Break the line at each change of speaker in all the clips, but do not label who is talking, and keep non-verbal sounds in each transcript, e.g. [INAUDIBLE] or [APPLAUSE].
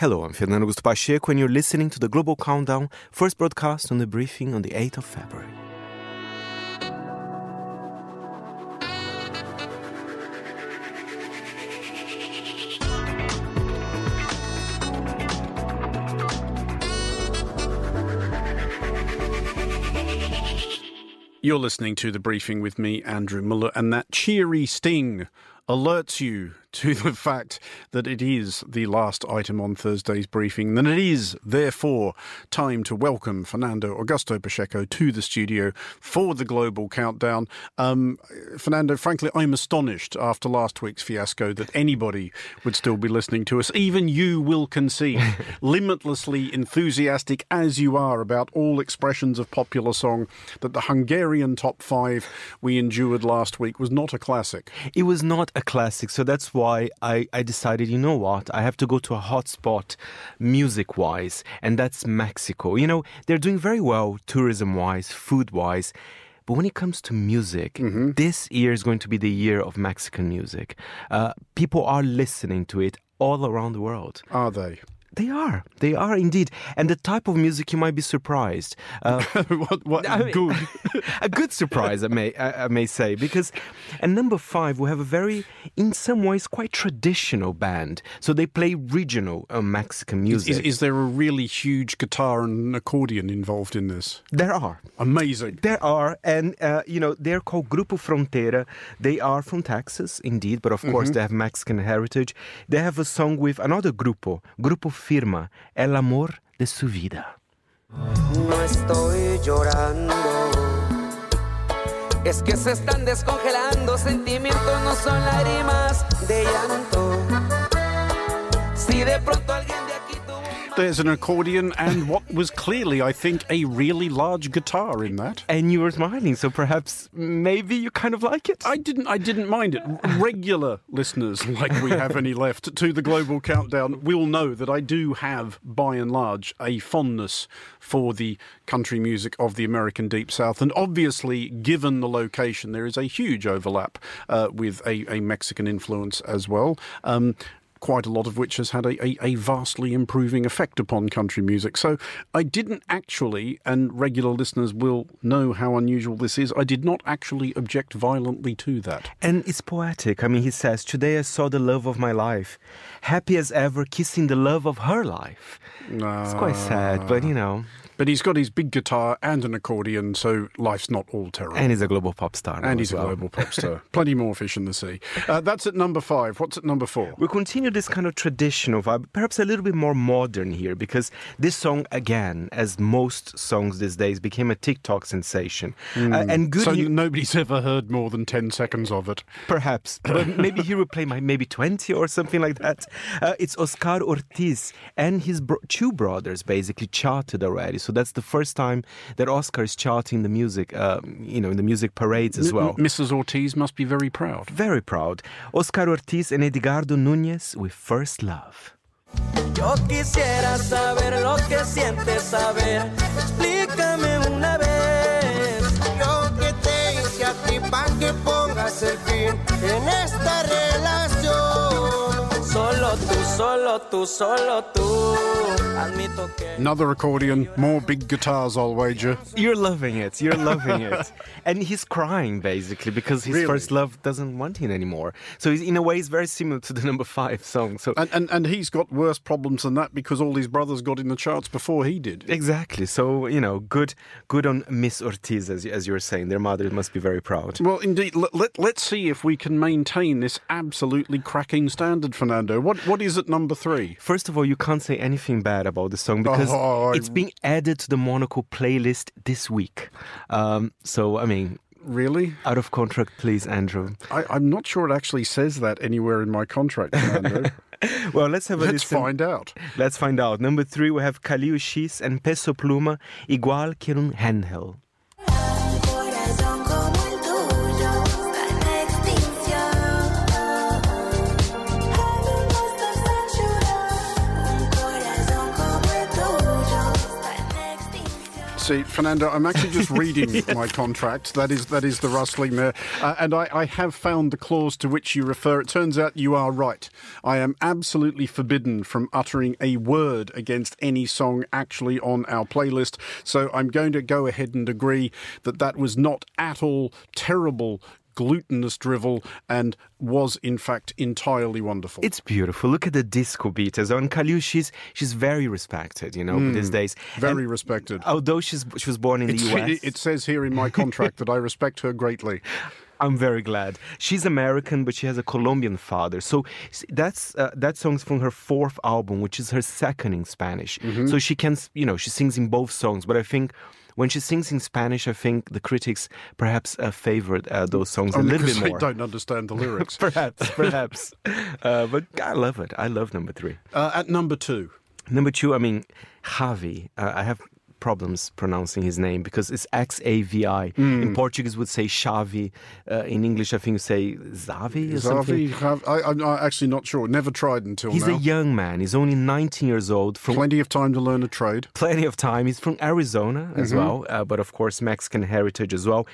Hello, I'm Fernando Augusto Pacheco, and you're listening to the Global Countdown, first broadcast on the briefing on the 8th of February.
You're listening to the briefing with me, Andrew Mueller, and that cheery sting alerts you to the [LAUGHS] fact that it is the last item on Thursday's briefing, then it is, therefore, time to welcome Fernando Augusto Pacheco to the studio for the global countdown. Um, Fernando, frankly, I'm astonished after last week's fiasco that anybody would still be listening to us. Even you will concede, [LAUGHS] limitlessly enthusiastic as you are about all expressions of popular song, that the Hungarian top five we endured last week was not a classic.
It was not a classic, so that's why I, I decided, you know what, I have to go to a hotspot music wise, and that's Mexico. You know, they're doing very well tourism wise, food wise. But when it comes to music,
Mm-hmm.
this year is going to be the year of Mexican music. Uh, people are listening to it all around the world.
Are they?
They are. They are indeed. And the type of music you might be surprised. Uh, [LAUGHS]
what, what
I mean-
good? [LAUGHS]
a good surprise, I may I, I may say, because at number five we have a very, in some ways, quite traditional band. So they play regional uh, Mexican music.
Is, is there a really huge guitar and accordion involved in this?
there are.
Amazing.
There are, and uh, you know, they're called Grupo Frontera. They are from Texas, indeed, but of course they have Mexican heritage. They have a song with another grupo, Grupo Firma, El Amor de su Vida.
No estoy llorando. Es que se están descongelando. Sentimientos no son lágrimas de llanto. Si de pronto alguien
There's an accordion and what was clearly, I think, a really large guitar in that.
And you were smiling, so perhaps maybe you kind of like it.
I didn't. I didn't mind it. Regular listeners, like we have any left, to the global countdown will know that I do have, by and large, a fondness for the country music of the American Deep South, and obviously, given the location, there is a huge overlap uh, with a, a Mexican influence as well. Um, quite a lot of which has had a, a, a vastly improving effect upon country music. So I didn't actually, and regular listeners will know how unusual this is, I did not actually object violently to that.
And it's poetic. I mean, he says, Today I saw the love of my life, happy as ever, kissing the love of her life. It's quite sad, but you know,
But he's got his big guitar and an accordion, so life's not all terrible.
and he's a global pop star.
And he's a global pop star. [LAUGHS] Plenty more fish in the sea. Uh, that's at number five. What's at number four?
We continue this kind of traditional vibe, perhaps a little bit more modern here, because this song, again, as most songs these days, became a TikTok sensation. Uh, and good
Hmm. so
he-
nobody's ever heard more than 10 seconds of it.
Perhaps, [LAUGHS] but maybe he will play my maybe 20 or something like that. Uh, it's Oscar Ortiz and his bro- two brothers basically charted already. So that's the first time that Oscar is charting the music, um, you know, in the music parades as well.
M- Mrs. Ortiz must be very proud.
Very proud. Oscar Ortiz and Edgardo Núñez with First Love.
Yo quisiera saber lo que sientes saber. Explícame una vez.
Yo que te hice a ti pa' que pongas el fin en esta relación.
Solo tú, solo tú, solo tú.
Another accordion, more big guitars, I'll wager.
You're loving it. You're loving it. [LAUGHS] and he's crying basically because his
Really?
first love doesn't want him anymore. So he's, in a way, it's very similar to the number five song. So
And, and and he's got worse problems than that because all his brothers got in the charts before he did.
Exactly. So you know, good, good on Miss Ortiz, as as you were saying. Their mother must be very proud.
Well, indeed. Let, let, let's see if we can maintain this absolutely cracking standard, Fernando. What What is at number three?
First of all, you can't say anything bad about the song because
Oh,
it's being added to the Monocle playlist this week. Um, so I mean,
Really?
out of contract, please, Andrew.
I, I'm not sure it actually says that anywhere in my contract, [LAUGHS] Fernando.
Well, let's have a
let's
listen.
find out.
Let's find out. Number three, we have Kali Uchis and Peso Pluma, igual que un ángel.
See, Fernando, I'm actually just [LAUGHS] reading my contract. That is that is the rustling there, uh, and I, I have found the clause to which you refer. It turns out you are right. I am absolutely forbidden from uttering a word against any song actually on our playlist. So I'm going to go ahead and agree that that was not at all terrible. Glutinous drivel and was in fact entirely wonderful.
It's beautiful. Look at the disco beat as. And Kalyu, she's she's very respected, you know, these days.
Very
And
respected.
although she's she was born in
It's-
the US.
it, it says here in my contract that I respect her greatly. [LAUGHS]
I'm very glad. She's American, but she has a Colombian father. So that's uh, that song's from her fourth album, which is her second in Spanish.
Mm-hmm.
So she can, you know, she sings in both songs. But I think when she sings in Spanish, I think the critics perhaps uh, favored uh, those songs a little bit more.
they don't understand the lyrics. [LAUGHS]
Perhaps, perhaps. [LAUGHS] uh, but I love it. I love number three.
Uh, at number two,
Number two, I mean, Xavi. Uh, I have problems pronouncing his name because it's X A V I.
Hmm.
In Portuguese, would say Xavi. Uh, in English, I think you say Zavi or something.
Have, I, I'm actually not sure. Never tried until
He's
now.
a young man. He's only 19 years old. From
Plenty of time to learn a trade.
plenty of time. He's from Arizona as well, uh, but of course Mexican heritage as well.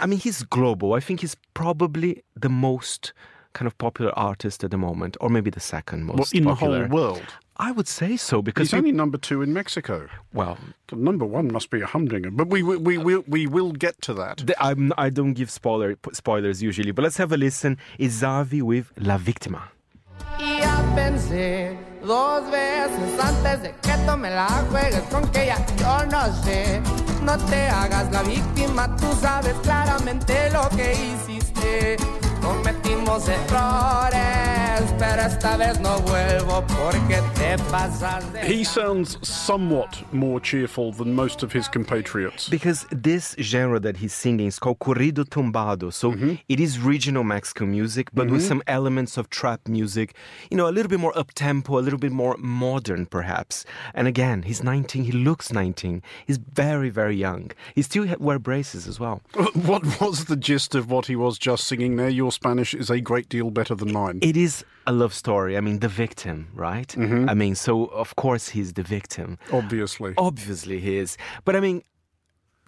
I mean, he's global. I think he's probably the most kind of popular artist at the moment, or maybe the second most
Well, in
popular.
the whole world.
I would say so because
He's only number two in Mexico.
well,
Number one must be a humdinger, but we we we will we will get to that.
The- I'm, I don't give spoiler, spoilers usually, but let's have a listen. It's Xavi with La Víctima.
Y ya pensé dos veces antes de que tú me la juegues con que ya yo no sé. No te hagas la víctima, tú sabes claramente lo que hiciste. Cometimos errores, pero esta vez no vuelvo porque te pasas de.
He sounds somewhat more cheerful than most of his compatriots.
Because this genre that he's singing is called corrido tumbado. So mm-hmm. it is regional Mexican music, but with mm-hmm. some elements of trap music, you know, a little bit more up tempo, a little bit more modern perhaps. And again, he's 19, he looks 19. He's very, very young. He still ha- wear braces as well. [LAUGHS]
What was the gist of what he was just singing there? Your Spanish is a great deal better than mine.
It is a love story. I mean, the victim, right? Mm-hmm. I mean, so of course he's the victim.
Obviously.
Obviously, he is. But I mean,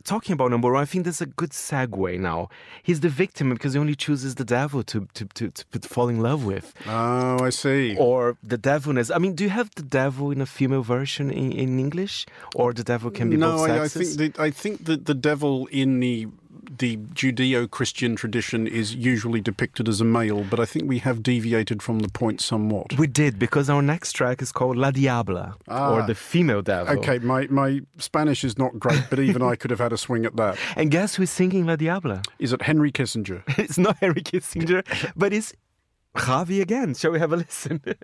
talking about number one, I think that's a good segue now. He's the victim because he only chooses the devil to, to, to, to, fall in love with.
Oh, I see.
Or the devilness. I mean, do you have the devil in a female version in, in English? Or the devil can be
no,
both
I, I
sexes?
think I think that the devil in the the Judeo-Christian tradition is usually depicted as a male, but I think we have deviated from the point somewhat.
we did because our next track is called La Diabla, or
Ah.
the female devil.
Okay, my, my Spanish is not great, but even I could have had a swing at that. [LAUGHS]
And guess who's singing La Diabla?
Is it Henry Kissinger? [LAUGHS]
It's not Henry Kissinger, but it's Xavi again. Shall we have a listen? [LAUGHS]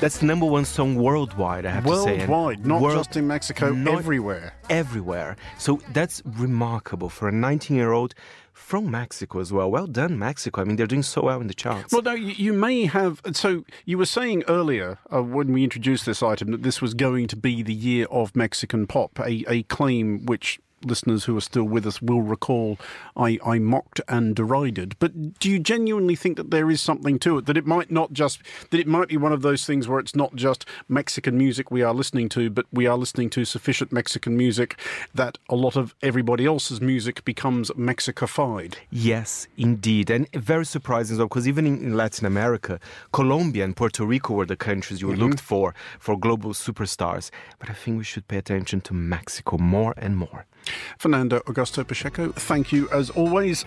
That's the number one song worldwide, I have to say.
Worldwide, not
world-
just in Mexico, everywhere.
Everywhere. So that's remarkable for a 19 year old from Mexico as well. Well done, Mexico. I mean, they're doing so well in the charts.
Well, now you, you may have. So you were saying earlier uh, when we introduced this item that this was going to be the year of Mexican pop, a, a claim which listeners who are still with us will recall I, I mocked and derided. But do you genuinely think that there is something to it? That it might not just that it might be one of those things where it's not just Mexican music we are listening to, but we are listening to sufficient Mexican music that a lot of everybody else's music becomes Mexicified?
Yes, indeed. And very surprising as well, because even in, in Latin America, Colombia and Puerto Rico were the countries you looked mm-hmm. for for global superstars. But I think we should pay attention to Mexico more and more.
Fernando Augusto Pacheco, thank you as always.